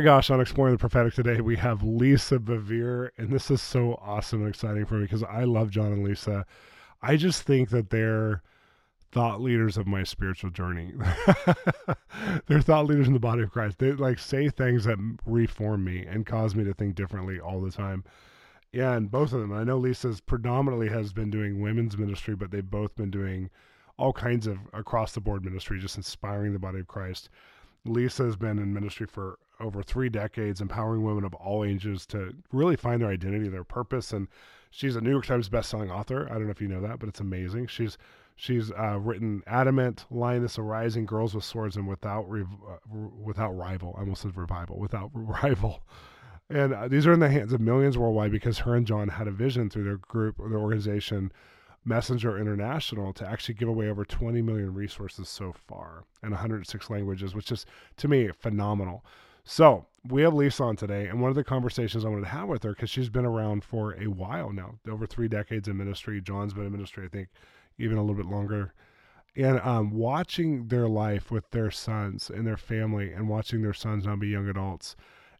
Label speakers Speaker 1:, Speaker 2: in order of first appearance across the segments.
Speaker 1: My gosh, on Exploring the Prophetic today, we have Lisa Bevere, and this is so awesome and exciting for me because I love John and Lisa. I just think that they're thought leaders of my spiritual journey. they're thought leaders in the body of Christ. They like say things that reform me and cause me to think differently all the time. Yeah, and both of them. I know Lisa's predominantly has been doing women's ministry, but they've both been doing all kinds of across the board ministry, just inspiring the body of Christ. Lisa has been in ministry for over three decades, empowering women of all ages to really find their identity, their purpose. And she's a New York Times bestselling author. I don't know if you know that, but it's amazing. She's she's uh, written Adamant, Lioness Arising, Girls with Swords, and Without Rev- uh, Without Rival. I almost said revival. Without rival. And uh, these are in the hands of millions worldwide because her and John had a vision through their group or their organization Messenger International to actually give away over 20 million resources so far in 106 languages, which is to me phenomenal. So we have Lisa on today, and one of the conversations I wanted to have with her because she's been around for a while now, over three decades in ministry. John's been in ministry, I think, even a little bit longer. And um, watching their life with their sons and their family, and watching their sons now be young adults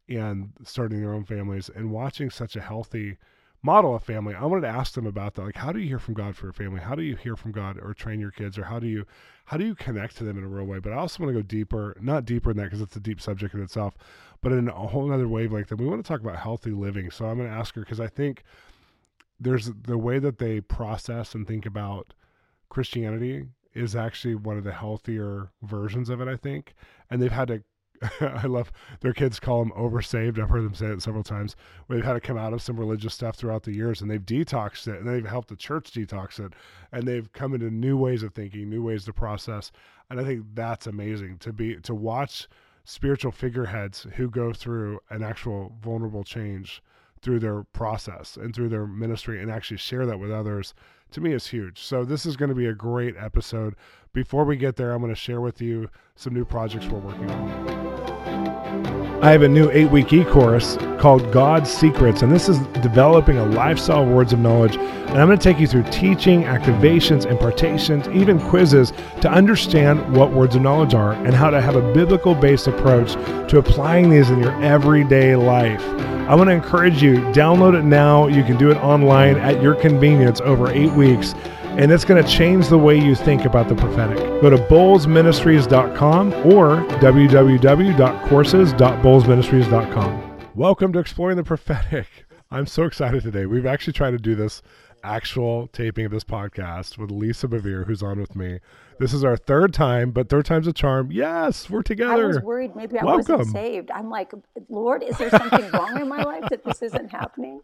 Speaker 1: and starting their own families, and watching such a healthy model a family, I wanted to ask them about that. Like, how do you hear from God for your family? How do you hear from God or train your kids, or how do you how do you connect to them in a real way? But I also want to go deeper, not deeper in that because it's a deep subject in itself, but in a whole other wavelength. That we want to talk about healthy living. So I'm going to ask her because I think there's the way that they process and think about Christianity is actually one of the healthier versions of it. I think, and they've had to I love their kids call them oversaved. I've heard them say it several times. They've had to come out of some religious stuff throughout the years, and they've detoxed it, and they've helped the church detox it, and they've come into new ways of thinking, new ways to process. And I think that's amazing to be to watch spiritual figureheads who go through an actual vulnerable change through their process and through their ministry, and actually share that with others. To me, is huge. So this is going to be a great episode. Before we get there, I'm going to share with you some new projects we're working on. I have a new eight week e course called God's Secrets, and this is developing a lifestyle words of knowledge. And I'm going to take you through teaching, activations, impartations, even quizzes to understand what words of knowledge are and how to have a biblical based approach to applying these in your everyday life. I want to encourage you, download it now. You can do it online at your convenience over eight weeks and it's going to change the way you think about the prophetic. Go to bolzministries.com or www.courses.bolzministries.com. Welcome to Exploring the Prophetic. I'm so excited today. We've actually tried to do this actual taping of this podcast with Lisa Bevere, who's on with me. This is our third time, but third time's a charm. Yes, we're together. I
Speaker 2: was worried maybe I Welcome. wasn't saved. I'm like, Lord, is there something wrong in my life that this isn't happening?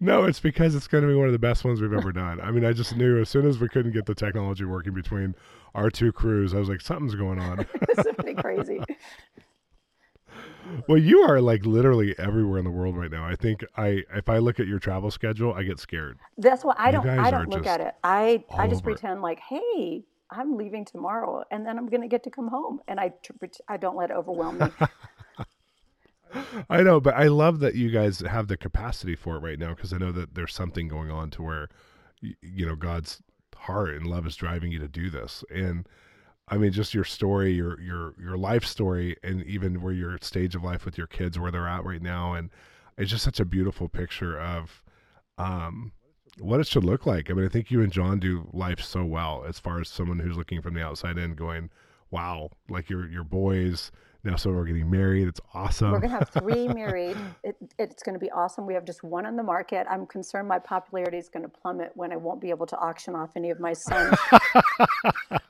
Speaker 1: No, it's because it's going to be one of the best ones we've ever done. I mean, I just knew as soon as we couldn't get the technology working between our two crews, I was like, something's going on.
Speaker 2: pretty crazy.
Speaker 1: Well, you are like literally everywhere in the world right now. I think I, if I look at your travel schedule, I get scared.
Speaker 2: That's why I don't. I don't look at it. I I just pretend like, hey, I'm leaving tomorrow, and then I'm going to get to come home, and I I don't let it overwhelm me.
Speaker 1: I know, but I love that you guys have the capacity for it right now because I know that there's something going on to where, you know, God's heart and love is driving you to do this. And I mean, just your story, your your your life story, and even where your stage of life with your kids, where they're at right now, and it's just such a beautiful picture of um, what it should look like. I mean, I think you and John do life so well as far as someone who's looking from the outside in, going, "Wow!" Like your your boys now so we're getting married. It's awesome.
Speaker 2: We're gonna have three married. It, it's gonna be awesome. We have just one on the market. I'm concerned my popularity is gonna plummet when I won't be able to auction off any of my sons.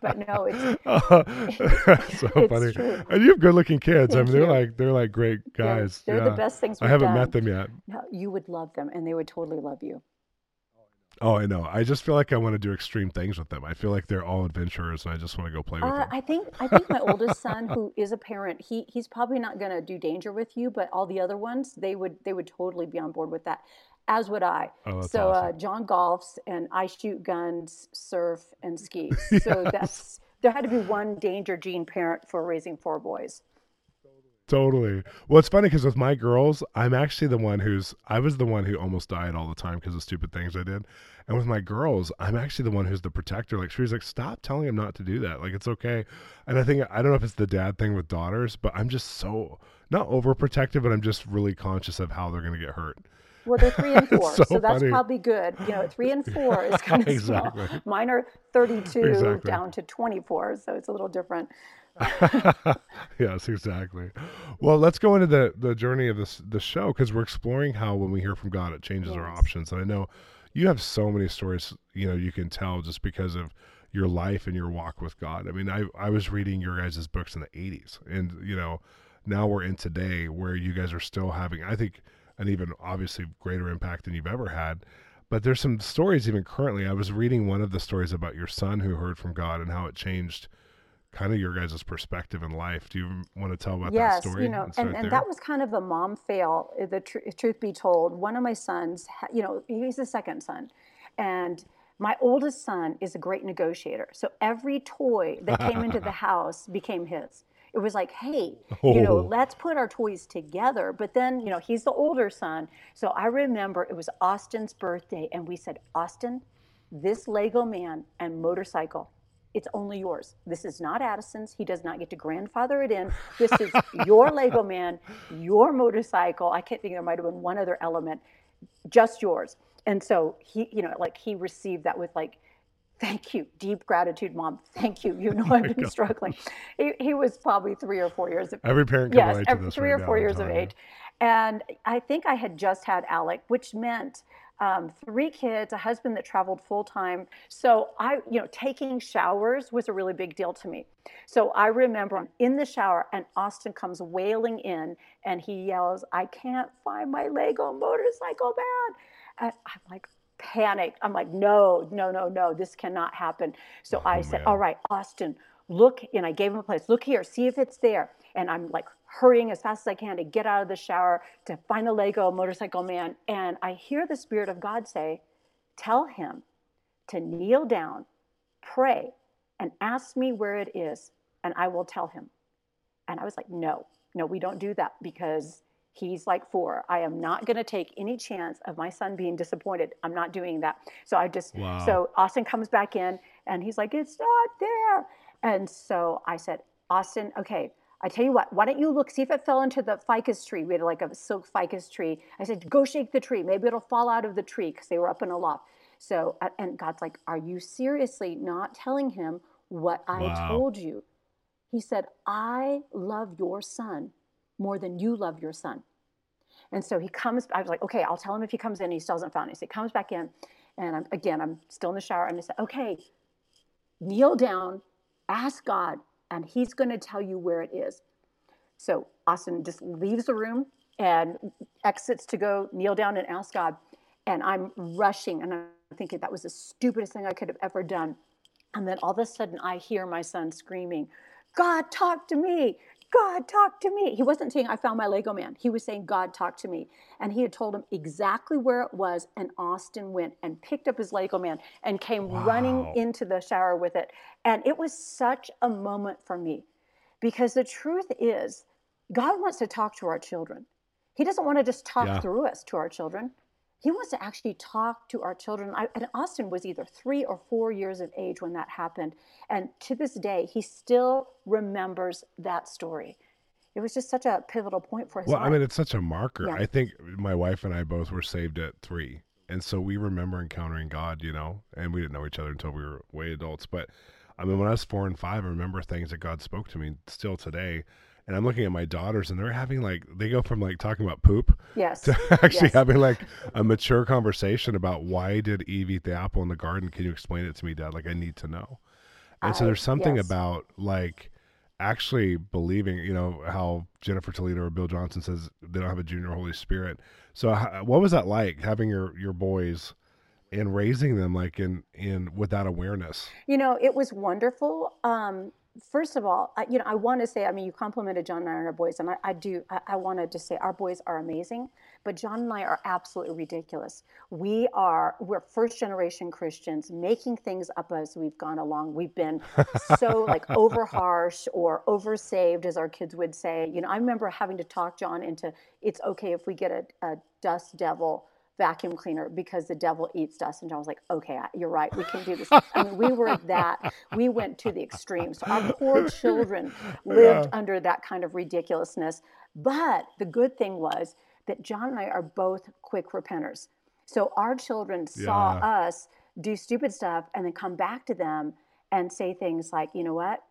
Speaker 2: but no, it's uh,
Speaker 1: so it's funny. True. And you have good looking kids. Thank I mean, they're like they're like great guys.
Speaker 2: Yeah, they're yeah. the best things.
Speaker 1: I haven't
Speaker 2: done.
Speaker 1: met them yet.
Speaker 2: No, you would love them, and they would totally love you.
Speaker 1: Oh, I know. I just feel like I want to do extreme things with them. I feel like they're all adventurers, and I just want to go play with
Speaker 2: Uh,
Speaker 1: them.
Speaker 2: I think I think my oldest son, who is a parent, he he's probably not going to do danger with you, but all the other ones, they would they would totally be on board with that, as would I.
Speaker 1: Oh,
Speaker 2: So
Speaker 1: awesome.
Speaker 2: uh, John golfs, and I shoot guns, surf, and ski. So that's there had to be one danger gene parent for raising four boys.
Speaker 1: Totally. Well, it's funny because with my girls, I'm actually the one who's I was the one who almost died all the time because of stupid things I did, and with my girls, I'm actually the one who's the protector. Like she was like, "Stop telling him not to do that. Like it's okay." And I think I don't know if it's the dad thing with daughters, but I'm just so not overprotective, but I'm just really conscious of how they're going to get hurt.
Speaker 2: Well, they're three and four,
Speaker 1: so
Speaker 2: so that's
Speaker 1: funny.
Speaker 2: probably good. You know, three and four is kind of
Speaker 1: Exactly.
Speaker 2: small. Mine are 32
Speaker 1: Exactly.
Speaker 2: down to 24, so it's a little different.
Speaker 1: yes, exactly. Well, let's go into the the journey of this the show because we're exploring how when we hear from God, it changes our options. And I know you have so many stories, you know, you can tell just because of your life and your walk with God. I mean, I I was reading your guys' books in the '80s, and you know, now we're in today where you guys are still having, I think, an even obviously greater impact than you've ever had. But there's some stories even currently. I was reading one of the stories about your son who heard from God and how it changed kind of your guys' perspective in life. Do you want to tell about that
Speaker 2: Yes,
Speaker 1: story?
Speaker 2: you know,
Speaker 1: and
Speaker 2: and, and that was kind of a mom fail. uh, The tr- truth be told, one of my sons, you know, he's the second son, and my oldest son is a great negotiator. So every toy that came into the house became his. It was like, hey, you know,
Speaker 1: Oh.
Speaker 2: let's put our toys together. But then, you know, he's the older son. So I remember it was Austin's birthday, and we said, Austin, this Lego man and motorcycle, it's only yours. This is not Addison's. He does not get to grandfather it in. This is your Lego man, your motorcycle. I can't think there might have been one other element, just yours. And so he, you know, like he received that with like, thank you, deep gratitude, mom. Thank you. You know, oh I've been
Speaker 1: God.
Speaker 2: struggling. He, he was probably three or four years of age.
Speaker 1: Every parent can
Speaker 2: yes,
Speaker 1: relate to
Speaker 2: every,
Speaker 1: this
Speaker 2: three
Speaker 1: right
Speaker 2: or four years of age. And I think I had just had Alec, which meant um, three kids, a husband that traveled full time. So I, you know, taking showers was a really big deal to me. So I remember I'm in the shower and Austin comes wailing in and he yells, I can't find my Lego motorcycle man. And I'm like, panicked. I'm like, no, no, no, no, this cannot happen. So I
Speaker 1: Oh,
Speaker 2: said,
Speaker 1: man.
Speaker 2: all right, Austin, look, and I gave him a place. Look here, see if it's there. And I'm like hurrying as fast as I can to get out of the shower to find the Lego motorcycle man. And I hear the Spirit of God say, tell him to kneel down, pray, and ask me where it is, and I will tell him. And I was like, no, no, we don't do that because he's like four. I am not going to take any chance of my son being disappointed. I'm not doing that. So I just,
Speaker 1: Wow.
Speaker 2: so Austin comes back in and he's like, it's not there. And so I said, Austin, okay, I tell you what, why don't you look, see if it fell into the ficus tree. We had like a silk ficus tree. I said, go shake the tree. Maybe it'll fall out of the tree because they were up in a loft. So, and God's like, are you seriously not telling him what I
Speaker 1: Wow.
Speaker 2: told you? He said, I love your son more than you love your son. And so he comes, I was like, okay, I'll tell him if he comes in, he still hasn't found it. So he comes back in, and I'm, again, I'm still in the shower, and I said, okay, kneel down, ask God, and he's going to tell you where it is. So Austin just leaves the room and exits to go kneel down and ask God. And I'm rushing, and I'm thinking that was the stupidest thing I could have ever done. And then all of a sudden, I hear my son screaming, God, talk to me. God, talk to me. He wasn't saying, I found my Lego man. He was saying, God, talk to me. And he had told him exactly where it was. And Austin went and picked up his Lego man and came running into the shower with it. And it was such a moment for me because the truth is, God wants to talk to our children. He doesn't want to just talk
Speaker 1: Yeah.
Speaker 2: through us to our children. He wants to actually talk to our children. I, and Austin was either three or four years of age when that happened. And to this day, he still remembers that story. It was just such a pivotal point for his
Speaker 1: Well,
Speaker 2: life.
Speaker 1: I mean, it's such a marker.
Speaker 2: Yeah.
Speaker 1: I think my wife and I both were saved at three. And so we remember encountering God, you know, and we didn't know each other until we were way adults. But I mean, when I was four and five, I remember things that God spoke to me still today. And I'm looking at my daughters, and they're having like, they go from like talking about poop
Speaker 2: yes.
Speaker 1: to actually
Speaker 2: Yes.
Speaker 1: having like a mature conversation about why did Eve eat the apple in the garden? Can you explain it to me, Dad? Like, I need to know. And so there's something
Speaker 2: yes.
Speaker 1: about like actually believing, you know, how Jennifer Toledo or Bill Johnson says they don't have a junior Holy Spirit. So, how, what was that like having your your boys and raising them like in in with that awareness?
Speaker 2: You know, it was wonderful. Um, first of all, I, you know, I want to say, I mean, you complimented John and I and our boys, and I, I do. I, I wanted to say our boys are amazing, but John and I are absolutely ridiculous. We are we're first generation Christians, making things up as we've gone along. We've been so like over harsh or over saved, as our kids would say. You know, I remember having to talk John into it's okay if we get a, a dust devil vacuum cleaner because the devil eats dust. And John was like, okay, you're right. We can do this. I mean, we were that, we went to the extreme. So our poor children lived yeah. under that kind of ridiculousness. But the good thing was that John and I are both quick repenters. So our children saw yeah. us do stupid stuff and then come back to them and say things like, you know what?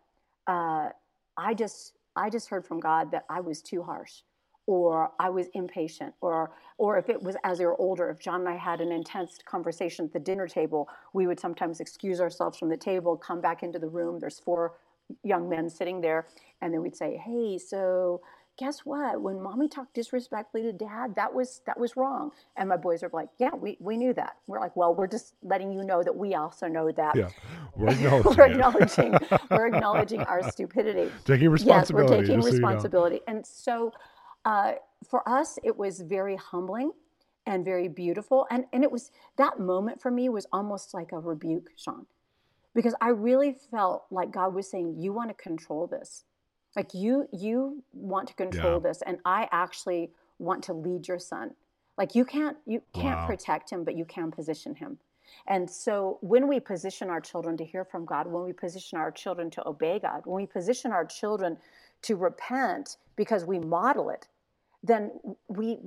Speaker 2: Uh, I just, I just heard from God that I was too harsh or I was impatient, or or if it was as they were older, if John and I had an intense conversation at the dinner table, we would sometimes excuse ourselves from the table, come back into the room. There's four young men sitting there, and then we'd say, "Hey, so guess what? When mommy talked disrespectfully to dad, that was that was wrong." And my boys are like, "Yeah, we, we knew that." We're like, "Well, we're just letting you know that we also know that."
Speaker 1: Yeah, we're acknowledging.
Speaker 2: we're acknowledging. we're acknowledging our stupidity.
Speaker 1: Taking responsibility.
Speaker 2: Yes, we're taking responsibility, you know. and so uh, for us, it was very humbling and very beautiful. And, and it was that moment for me was almost like a rebuke, Shawn, because I really felt like God was saying, You want to control this. Like you, you want to control yeah. this, and I actually want to lead your son. Like you can't, you can't wow. protect him, but you can position him. And so when we position our children to hear from God, when we position our children to obey God, when we position our children to repent because we model it, then we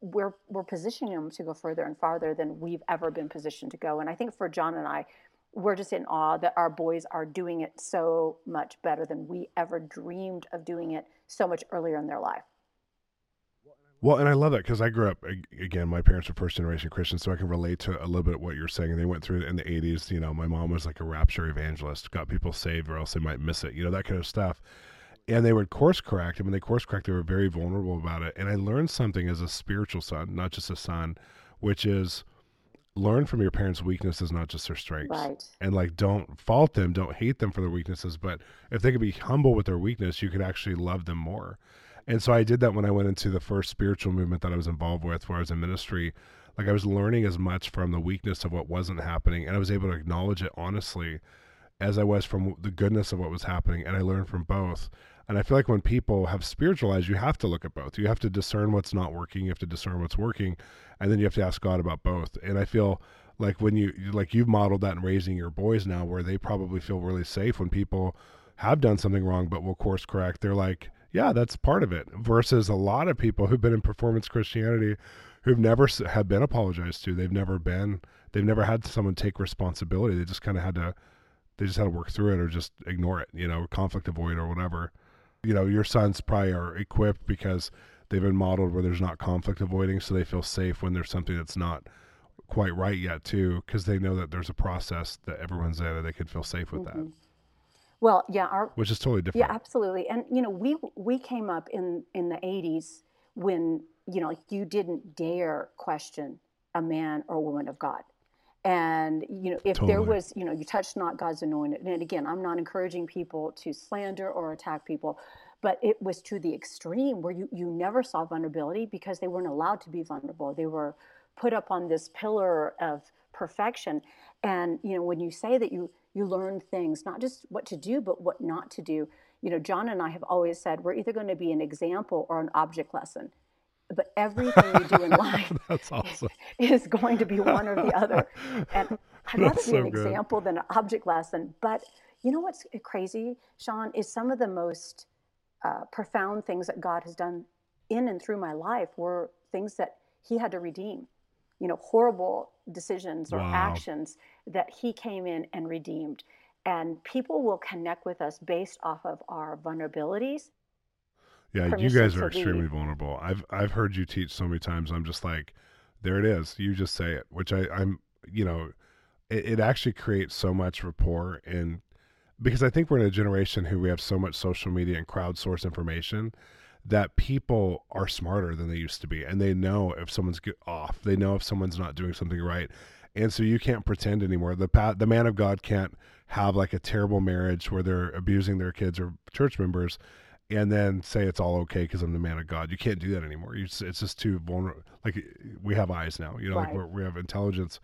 Speaker 2: we're we're positioning them to go further and farther than we've ever been positioned to go. And I think for John and I, we're just in awe that our boys are doing it so much better than we ever dreamed of doing it so much earlier in their life.
Speaker 1: Well, and I love that because I grew up again. My parents are first generation Christians, so I can relate to a little bit what you're saying. They went through it in the '80s. You know, my mom was like a rapture evangelist, got people saved, or else they might miss it. You know, that kind of stuff and they would course correct. And when they course correct, they were very vulnerable about it. And I learned something as a spiritual son, not just a son, which is learn from your parents' weaknesses, not just their strengths.
Speaker 2: Right.
Speaker 1: And like, don't fault them, don't hate them for their weaknesses. But if they could be humble with their weakness, you could actually love them more. And so I did that when I went into the first spiritual movement that I was involved with, where I was in ministry. Like I was learning as much from the weakness of what wasn't happening, and I was able to acknowledge it honestly as I was from the goodness of what was happening. And I learned from both. And I feel like when people have spiritualized, you have to look at both. You have to discern what's not working, you have to discern what's working, and then you have to ask God about both. And I feel like when you like you've modeled that in raising your boys now where they probably feel really safe when people have done something wrong but will course correct. They're like, yeah, that's part of it. Versus a lot of people who've been in performance Christianity who've never have been apologized to. They've never been they've never had someone take responsibility. They just kind of had to they just had to work through it or just ignore it, you know, conflict avoid or whatever you know your sons probably are equipped because they've been modeled where there's not conflict avoiding so they feel safe when there's something that's not quite right yet too because they know that there's a process that everyone's in and they can feel safe with mm-hmm. that
Speaker 2: well yeah our
Speaker 1: which is totally different.
Speaker 2: Yeah absolutely. And you know we we came up in in the 80s when you know you didn't dare question a man or woman of god and you know if totally. there was you know you touched not god's anointed and again i'm not encouraging people to slander or attack people but it was to the extreme where you you never saw vulnerability because they weren't allowed to be vulnerable. They were put up on this pillar of perfection. And you know when you say that you you learn things not just what to do but what not to do you know john and i have always said we're either going to be an example or an object lesson but everything you do in life
Speaker 1: awesome.
Speaker 2: is going to be one or the other. And I'd rather be an good. example than an object lesson. But you know what's crazy, Shawn, is some of the most uh, profound things that God has done in and through my life were things that He had to redeem. You know, horrible decisions or wow. actions that He came in and redeemed. And people will connect with us based off of our vulnerabilities
Speaker 1: yeah, you guys are extremely vulnerable. I've I've heard you teach so many times. I'm just like, there it is. You just say it, which I I'm you know, it, it actually creates so much rapport and because I think we're in a generation who we have so much social media and crowdsource information that people are smarter than they used to be and they know if someone's off they know if someone's not doing something right and so you can't pretend anymore. The pa- the man of God can't have like a terrible marriage where they're abusing their kids or church members, and then say it's all okay because I'm the man of God. You can't do that anymore. You, it's just too vulnerable. Like we have eyes now, you know,
Speaker 2: Right.
Speaker 1: like we're, we have intelligence,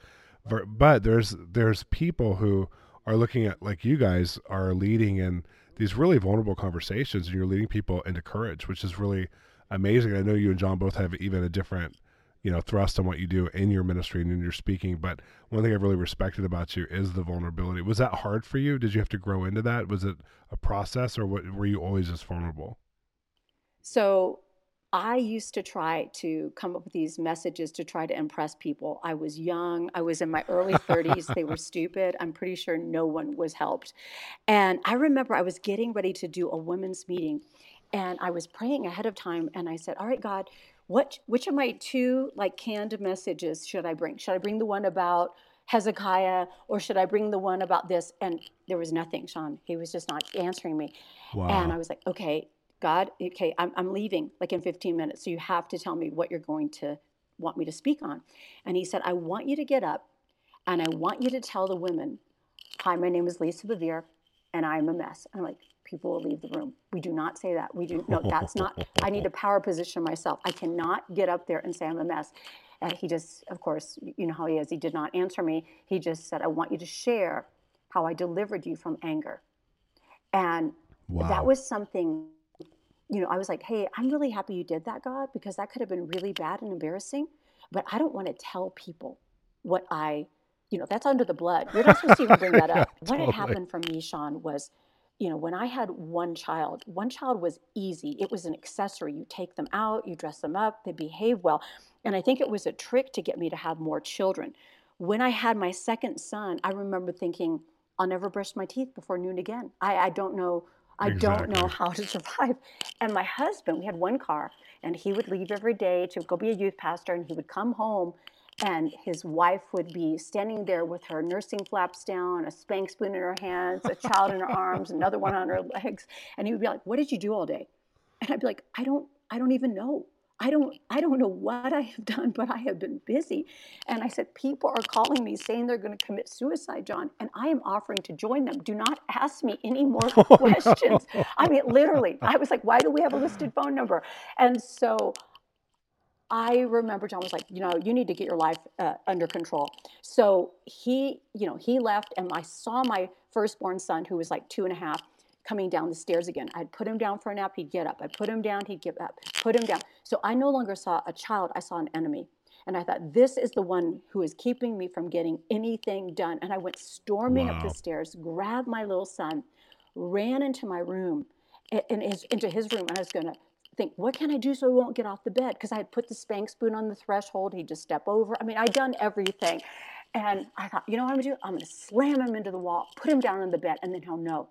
Speaker 1: but there's there's people who are looking at like you guys are leading in these really vulnerable conversations, and you're leading people into courage, which is really amazing. I know you and John both have even a different you know thrust on what you do in your ministry and in your speaking but one thing i've really respected about you is the vulnerability was that hard for you did you have to grow into that was it a process or what, were you always just vulnerable
Speaker 2: So I used to try to come up with these messages to try to impress people. I was young, I was in my early 30s. They were stupid. I'm pretty sure no one was helped. And I remember I was getting ready to do a women's meeting and I was praying ahead of time and I said, "All right, God, what which of my two like canned messages should I bring? Should I bring the one about Hezekiah or should I bring the one about this?" And there was nothing, Shawn. He was just not answering me. And I was like, okay, God, okay, I'm, I'm leaving like in 15 minutes. So you have to tell me what you're going to want me to speak on. And he said, I want you to get up and I want you to tell the women, hi, my name is Lisa Bevere and I'm a mess. And I'm like, people will leave the room. We do not say that. We do, no, that's not, I need to power position myself. I cannot get up there and say I'm a mess. And he just, of course, you know how he is. He did not answer me. He just said, I want you to share how I delivered you from anger. And
Speaker 1: wow
Speaker 2: that was something you know i was like hey i'm really happy you did that god because that could have been really bad and embarrassing but i don't want to tell people what i you know that's under the blood you're not supposed to even bring that up what
Speaker 1: Totally.
Speaker 2: had happened for me shawn was you know when i had one child one child was easy it was an accessory you take them out you dress them up they behave well and i think it was a trick to get me to have more children. When i had my second son i remember thinking i'll never brush my teeth before noon again. I, I don't know I don't know how to survive. And my husband, we had one car, and he would leave every day to go be a youth pastor, and he would come home, and his wife would be standing there with her nursing flaps down, a spank spoon in her hands, a child in her arms, another one on her legs, and he would be like, "What did you do all day?" And I'd be like, "I don't, I don't even know. I don't, I don't know what I have done, but I have been busy." And I said, "People are calling me saying they're going to commit suicide, John, and I am offering to join them. Do not ask me any more oh, questions." I mean, literally, I was like, "Why do we have a listed phone number?" And so I remember John was like, you know, you need to get your life uh, under control. So he, you know, he left, and I saw my firstborn son, who was like two and a half, coming down the stairs again. I'd put him down for a nap, he'd get up. I'd put him down, he'd get up. Put him down. So I no longer saw a child, I saw an enemy. And I thought, this is the one who is keeping me from getting anything done. And I went storming up the stairs, grabbed my little son, ran into my room, and his, into his room. And I was going to think, what can I do so he won't get off the bed? Because I had put the spank spoon on the threshold. He'd just step over. I mean, I'd done everything. And I thought, you know what I'm going to do? I'm going to slam him into the wall, put him down on the bed, and then he'll know.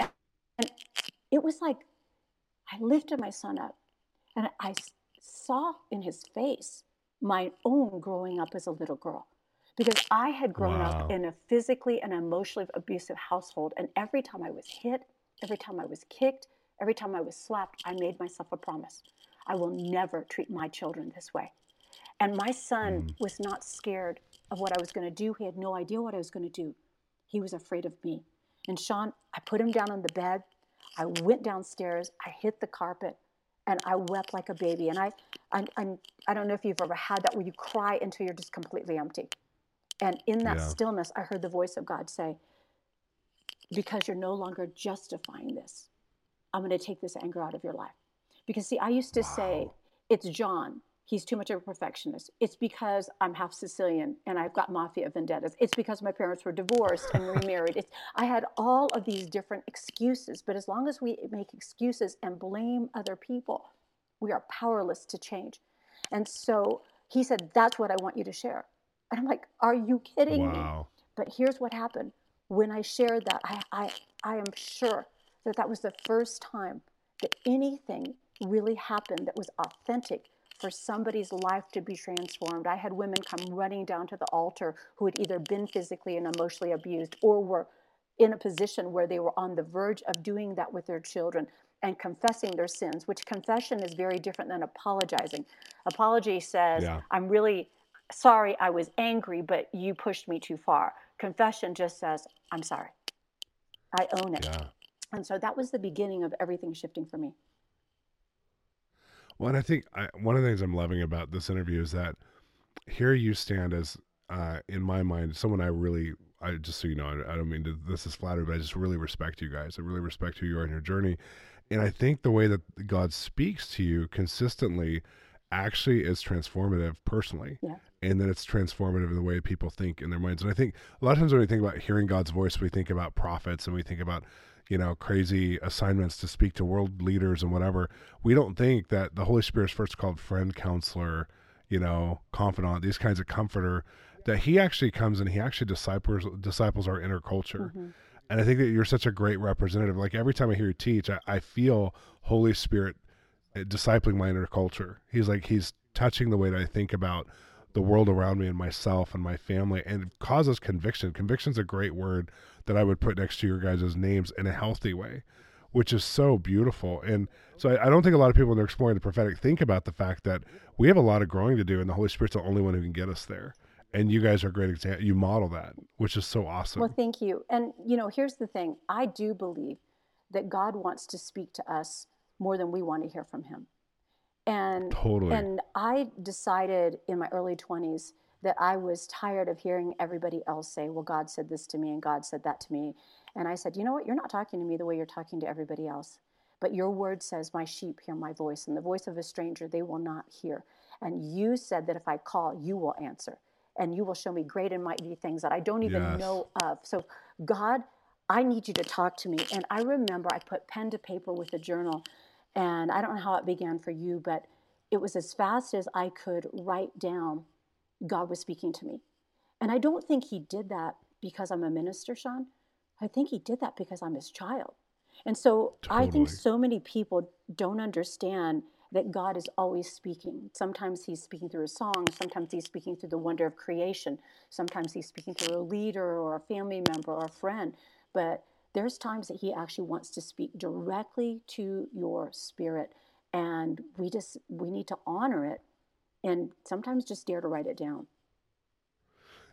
Speaker 2: And, and it was like I lifted my son up and I saw in his face my own growing up as a little girl. Because I had grown
Speaker 1: Wow.
Speaker 2: up in a physically and emotionally abusive household. And every time I was hit, every time I was kicked, every time I was slapped, I made myself a promise. I will never treat my children this way. And my son hmm. was not scared of what I was going to do. He had no idea what I was going to do. He was afraid of me. And Shawn, I put him down on the bed. I went downstairs. I hit the carpet, and I wept like a baby. And I, I, I, I don't know if you've ever had that where you cry until you're just completely empty. And in that
Speaker 1: Yeah.
Speaker 2: stillness, I heard the voice of God say, "Because you're no longer justifying this, I'm going to take this anger out of your life." Because see, I used to say, "It's John." He's too much of a perfectionist. It's because I'm half Sicilian and I've got mafia vendettas. It's because my parents were divorced and remarried. It's, I had all of these different excuses. But as long as we make excuses and blame other people, we are powerless to change. And so he said, That's what I want you to share. And I'm like, Are you kidding me? But here's what happened. When I shared that, I, I, I am sure that that was the first time that anything really happened that was authentic for somebody's life to be transformed. I had women come running down to the altar who had either been physically and emotionally abused or were in a position where they were on the verge of doing that with their children and confessing their sins, which confession is very different than apologizing. Apology says,
Speaker 1: Yeah.
Speaker 2: I'm really sorry, I was angry, but you pushed me too far. Confession just says, I'm sorry. I own it.
Speaker 1: Yeah.
Speaker 2: And so that was the beginning of everything shifting for me.
Speaker 1: Well, and I think I, one of the things I'm loving about this interview is that here you stand as, uh, in my mind, someone I really, I just so you know, I, I don't mean to, this is flattery, but I just really respect you guys. I really respect who you are in your journey. And I think the way that God speaks to you consistently actually is transformative personally.
Speaker 2: Yeah.
Speaker 1: And then it's transformative in the way people think in their minds. And I think a lot of times when we think about hearing God's voice, we think about prophets and we think about, you know, crazy assignments to speak to world leaders and whatever. We don't think that the Holy Spirit is first called friend, counselor, you know, confidant, these kinds of comforter, that he actually comes and he actually disciples disciples our inner culture.
Speaker 2: Mm-hmm.
Speaker 1: And I think that you're such a great representative. Like every time I hear you teach, I, I feel Holy Spirit uh, discipling my inner culture. He's like he's touching the way that I think about the world around me and myself and my family and causes conviction. Conviction's a great word that I would put next to your guys' names in a healthy way, which is so beautiful. And so I, I don't think a lot of people when they're exploring the prophetic think about the fact that we have a lot of growing to do and the Holy Spirit's the only one who can get us there. And you guys are a great example. You model that, which is so awesome.
Speaker 2: Well, thank you. And, you know, here's the thing I do believe that God wants to speak to us more than we want to hear from Him. And,
Speaker 1: Totally.
Speaker 2: and I decided in my early 20s that I was tired of hearing everybody else say, well, God said this to me and God said that to me. And I said, you know what? You're not talking to me the way you're talking to everybody else. But your word says, My sheep hear my voice, and the voice of a stranger they will not hear. And you said that if I call, you will answer, and you will show me great and mighty things that I don't even
Speaker 1: Yes.
Speaker 2: know of. So, God, I need you to talk to me. And I remember I put pen to paper with a journal, and I don't know how it began for you, but it was as fast as I could write down God was speaking to me. And I don't think He did that because I'm a minister, Shawn. I think He did that because I'm His child. And so I think so many people don't understand that God is always speaking. Sometimes He's speaking through a song, sometimes He's speaking through the wonder of creation, sometimes He's speaking through a leader or a family member or a friend. But there's times that He actually wants to speak directly to your spirit. And we just, we need to honor it and sometimes just dare to write it down.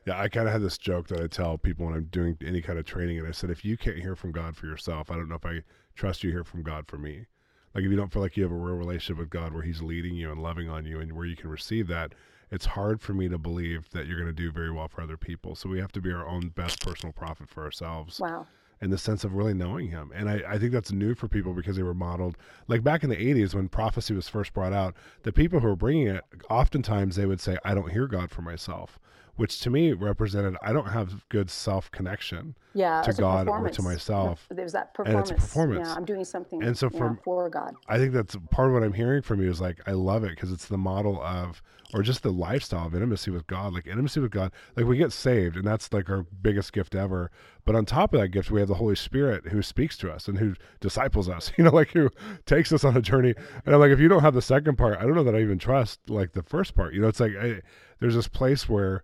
Speaker 1: Yeah, I kind of had this joke that I tell people when I'm doing any kind of training, and I said, if you can't hear from God for yourself, I don't know if I trust you hear from God for me. Like if you don't feel like you have a real relationship with God where He's leading you and loving on you, and where you can receive that, it's hard for me to believe that you're going to do very well for other people. So we have to be our own best personal prophet for ourselves
Speaker 2: Wow.
Speaker 1: In the sense of really knowing him. And I, I think that's new for people because they were modeled like back in the 80s when prophecy was first brought out, the people who were bringing it, oftentimes they would say, I don't hear God for myself, which to me represented, I don't have good self connection.
Speaker 2: Yeah,
Speaker 1: To God or to myself.
Speaker 2: There's that performance.
Speaker 1: And
Speaker 2: performance.
Speaker 1: it's a performance.
Speaker 2: Yeah, I'm doing something.
Speaker 1: And so from-
Speaker 2: for God.
Speaker 1: I think that's part of what I'm hearing from you is like, I love it because it's the model of, or just the lifestyle of intimacy with God. Like intimacy with God, like we get saved and that's like our biggest gift ever. But on top of that gift, we have the Holy Spirit who speaks to us and who disciples us, you know, like who takes us on a journey. And I'm like, if you don't have the second part, I don't know that I even trust like the first part. You know, it's like I, there's this place where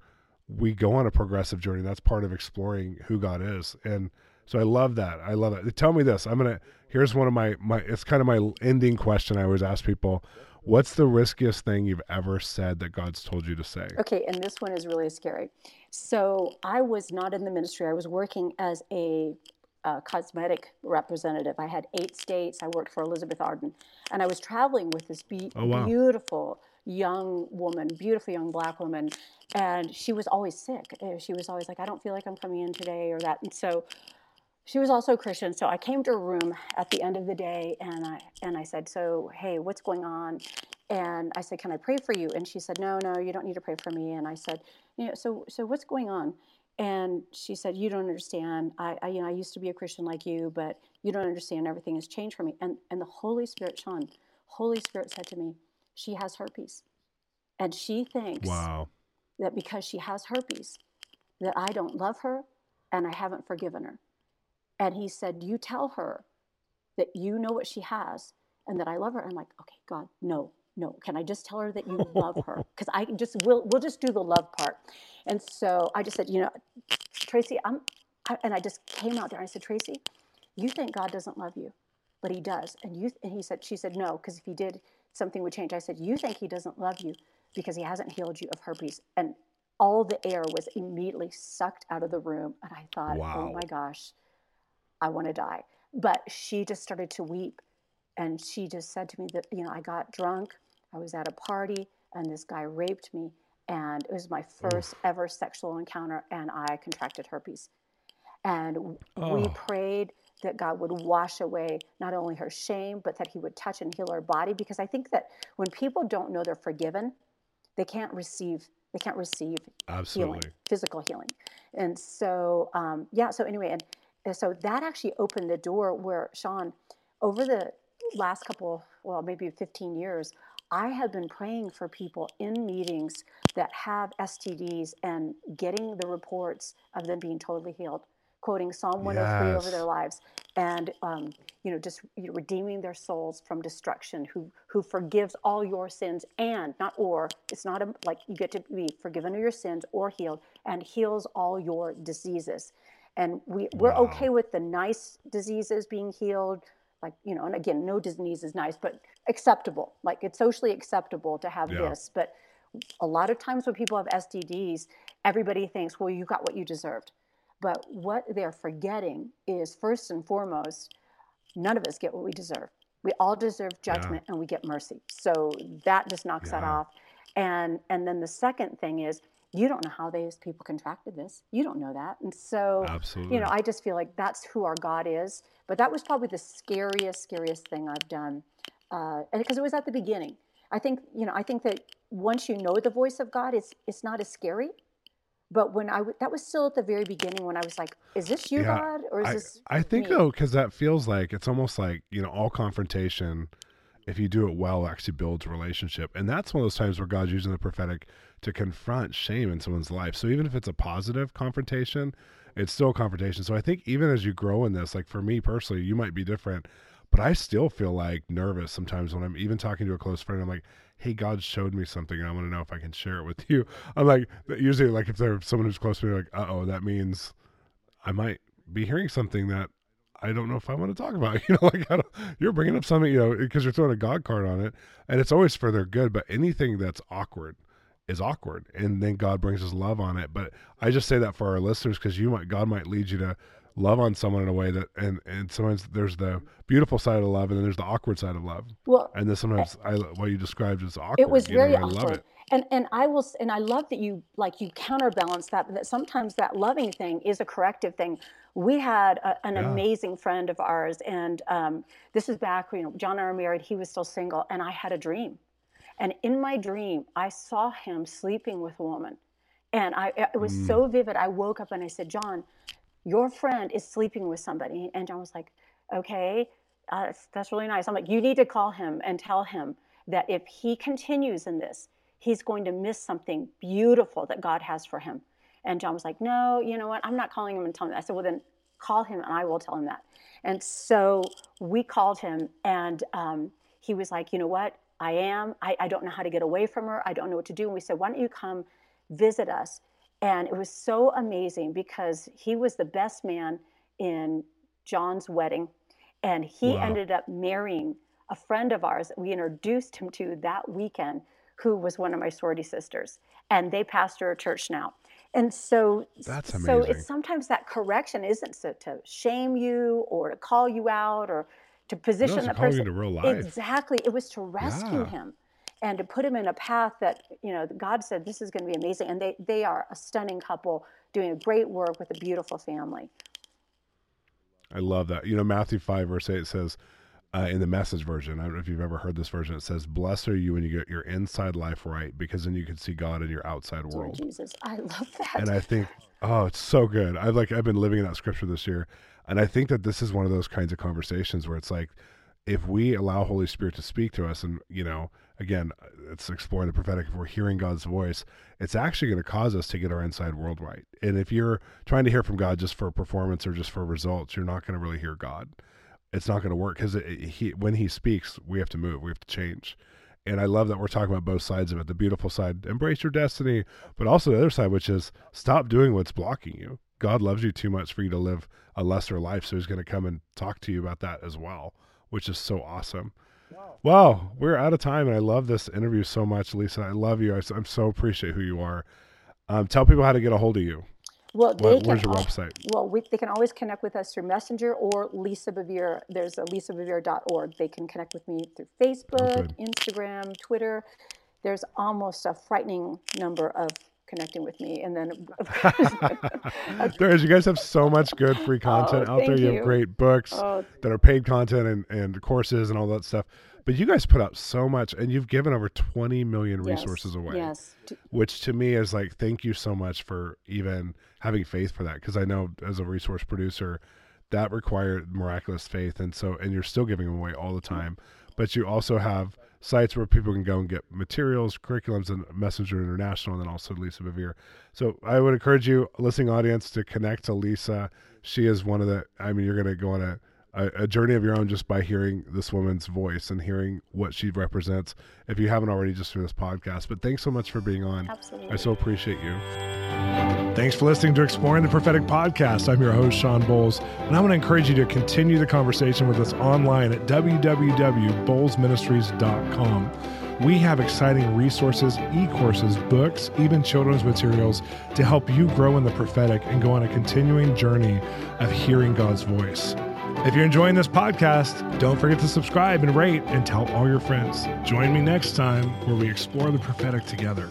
Speaker 1: we go on a progressive journey. That's part of exploring who God is. And so I love that. I love it. Tell me this. I'm gonna. Here's one of my my. It's kind of my ending question. I always ask people, "What's the riskiest thing you've ever said that God's told you to say?"
Speaker 2: Okay, and this one is really scary. So I was not in the ministry. I was working as a uh, cosmetic representative. I had eight states. I worked for Elizabeth Arden, and I was traveling with this be-
Speaker 1: Oh, wow.
Speaker 2: beautiful young woman, beautiful young black woman, and she was always sick. Uh, She was always like, "I don't feel like I'm coming in today," or that. And so she was also Christian. So I came to her room at the end of the day, and I and I said, "So hey, what's going on?" And I said, "Can I pray for you?" And she said, "No, no, you don't need to pray for me." And I said, "You know, so so what's going on?" And she said, "You don't understand. I, I you know I used to be a Christian like you, but you don't understand. Everything has changed for me." And and the Holy Spirit, Shawn, Holy Spirit said to me, "She has herpes, and she thinks
Speaker 1: Wow.
Speaker 2: that because she has herpes, that I don't love her and I haven't forgiven her." And he said, "You tell her that you know what she has and that I love her." I'm like, "Okay, God, no, no. Can I just tell her that you love her? Because I just will. We'll just do the love part." And so I just said, "You know, Tracy, I'm," I, and I just came out there. and I said, "Tracy, you think God doesn't love you, but He does." And you, and he said, "She said no, because if He did, something would change." I said, "You think He doesn't love you." because he hasn't healed you of herpes. And all the air was immediately sucked out of the room. And I thought, oh my gosh, I want to die. But she just started to weep. And she just said to me that, you know, I got drunk. I was at a party and this guy raped me. And it was my first ever sexual encounter. And I contracted herpes. And w- we
Speaker 1: Oh.
Speaker 2: prayed that God would wash away not only her shame, but that He would touch and heal her body. Because I think that when people don't know they're forgiven, they can't receive they can't receive healing,
Speaker 1: Absolutely.
Speaker 2: physical healing. And so, um, yeah. So anyway, and, and so that actually opened the door where Shawn, over the last couple, well, maybe 15 years, I have been praying for people in meetings that have STDs and getting the reports of them being totally healed, quoting Psalm 103 over their lives, and um, you know, just you know, redeeming their souls from destruction. Who who forgives all your sins and not or. It's not a, like you get to be forgiven of your sins or healed, and heals all your diseases. And we we're
Speaker 1: Wow.
Speaker 2: okay with the nice diseases being healed, like you know, and again, no disease is nice, but acceptable. Like it's socially acceptable to have
Speaker 1: Yeah.
Speaker 2: this, but a lot of times when people have STDs, everybody thinks, well, you got what you deserved. But what they're forgetting is first and foremost, none of us get what we deserve. We all deserve judgment and we get mercy. So that just knocks that off. And and then the second thing is you don't know how these people contracted this. You don't know that. And so
Speaker 1: Absolutely.
Speaker 2: you know, I just feel like that's who our God is. But that was probably the scariest, scariest thing I've done, uh, and because it was at the beginning. I think you know, I think that once you know the voice of God, it's it's not as scary. But when I w- that was still at the very beginning when I was like, "Is this you,
Speaker 1: Yeah,
Speaker 2: God, or is
Speaker 1: I,
Speaker 2: this?"
Speaker 1: I think
Speaker 2: me?
Speaker 1: though, because that feels like it's almost like you know all confrontation, if you do it well, actually builds relationship, and that's one of those times where God's using the prophetic to confront shame in someone's life. So even if it's a positive confrontation, it's still a confrontation. So I think even as you grow in this, like for me personally, you might be different, but I still feel like nervous sometimes when I'm even talking to a close friend. I'm like, hey, God showed me something, and I want to know if I can share it with you. I'm like, usually like if there's someone who's close to me, like, uh oh, that means I might be hearing something that I don't know if I want to talk about. You know, like you're bringing up something, you know, because you're throwing a God card on it, and it's always for their good. But anything that's awkward is awkward, and then God brings His love on it. But I just say that for our listeners because you might God might lead you to love on someone in a way that, and and sometimes there's the beautiful side of love, and then there's the awkward side of love,
Speaker 2: Well,
Speaker 1: and then sometimes I what you described as awkward.
Speaker 2: it was
Speaker 1: you know,
Speaker 2: very
Speaker 1: I love
Speaker 2: awkward
Speaker 1: it.
Speaker 2: and and i will and i love that you like you counterbalance that that sometimes that loving thing is a corrective thing we had a, an
Speaker 1: Yeah.
Speaker 2: amazing friend of ours and um, this is back you know john and i were married he was still single and i had a dream and in my dream i saw him sleeping with a woman and i it was
Speaker 1: Mm.
Speaker 2: so vivid i woke up and i said john your friend is sleeping with somebody and john was like okay uh, that's, that's really nice. I'm like you need to call him and tell him that if he continues in this he's going to miss something beautiful that god has for him. And john was like no you know what? I'm not calling him and telling him. That. i said well then call him and i will tell him that. And so we called him and um, he was like you know what? I am I, I don't know how to get away from her. I don't know what to do. And we said why don't you come visit us and it was so amazing because he was the best man in john's wedding and he
Speaker 1: Wow.
Speaker 2: ended up marrying a friend of ours that we introduced him to that weekend who was one of my sorority sisters and they pastor a church now and so
Speaker 1: That's amazing.
Speaker 2: so it's sometimes that correction isn't so to shame you or to call you out or to
Speaker 1: No,
Speaker 2: position that
Speaker 1: calling
Speaker 2: person
Speaker 1: into real life.
Speaker 2: exactly it was to rescue
Speaker 1: Yeah.
Speaker 2: him and to put him in a path that you know god said this is going to be amazing and they they are a stunning couple doing a great work with a beautiful family
Speaker 1: I love that. You know, Matthew 5, verse 8 says, uh, in the message version, I don't know if you've ever heard this version, it says, Blessed are you when you get your inside life right, because then you can see God in your outside
Speaker 2: dear
Speaker 1: world.
Speaker 2: jesus i love that
Speaker 1: And I think, oh, it's so good. I've like, I've been living in that scripture this year. And I think that this is one of those kinds of conversations where it's like, if we allow Holy Spirit to speak to us, and, you know, again, uh, it's exploring the prophetic, if we're hearing God's voice, it's actually going to cause us to get our inside world right. And if you're trying to hear from God just for performance or just for results, you're not going to really hear God. It's not going to work because he, when he speaks, we have to move, we have to change. And I love that we're talking about both sides of it the beautiful side, embrace your destiny, but also the other side, which is stop doing what's blocking you. God loves you too much for you to live a lesser life. So he's going to come and talk to you about that as well, which is so awesome. Well, we're out of time, and I love this interview so much, Lisa. I love you. I, am so appreciate who you are. Um, tell people how to get a hold of you.
Speaker 2: Well, they
Speaker 1: what, where's your
Speaker 2: al-
Speaker 1: website?
Speaker 2: Well, we, they can always connect with us through Messenger or Lisa Bevere. There's a lisabevere.org. They can connect with me through Facebook, Instagram, Twitter. There's almost a frightening number of connecting with me. And then
Speaker 1: there is. You guys have so much good free oh, content
Speaker 2: Oh,
Speaker 1: out there. You
Speaker 2: you.
Speaker 1: have great books
Speaker 2: Oh.
Speaker 1: that are paid content and, and courses and all that stuff. But you guys put out so much, and you've given over 20 million
Speaker 2: yes,
Speaker 1: resources away.
Speaker 2: Yes.
Speaker 1: Which to me is like thank you so much for even having faith for that because i know as a resource producer that required miraculous faith and so and you're still giving them away all the mm. time but you also have sites where people can go and get materials curriculums and messenger international and then also lisa bevere. So i would encourage you listening audience to connect to lisa. She is one of the i mean you're going to go on a a, a journey of your own just by hearing this woman's voice and hearing what she represents if you haven't already just through this podcast but thanks so much for being on
Speaker 2: Absolutely.
Speaker 1: I so appreciate you. Thanks for listening to Exploring the Prophetic Podcast. I'm your host, Shawn Bolz, and I want to encourage you to continue the conversation with us online at www.bolzministries.com. We have exciting resources, e courses, books, even children's materials to help you grow in the prophetic and go on a continuing journey of hearing God's voice. If you're enjoying this podcast, don't forget to subscribe and rate and tell all your friends. Join me next time where we explore the prophetic together.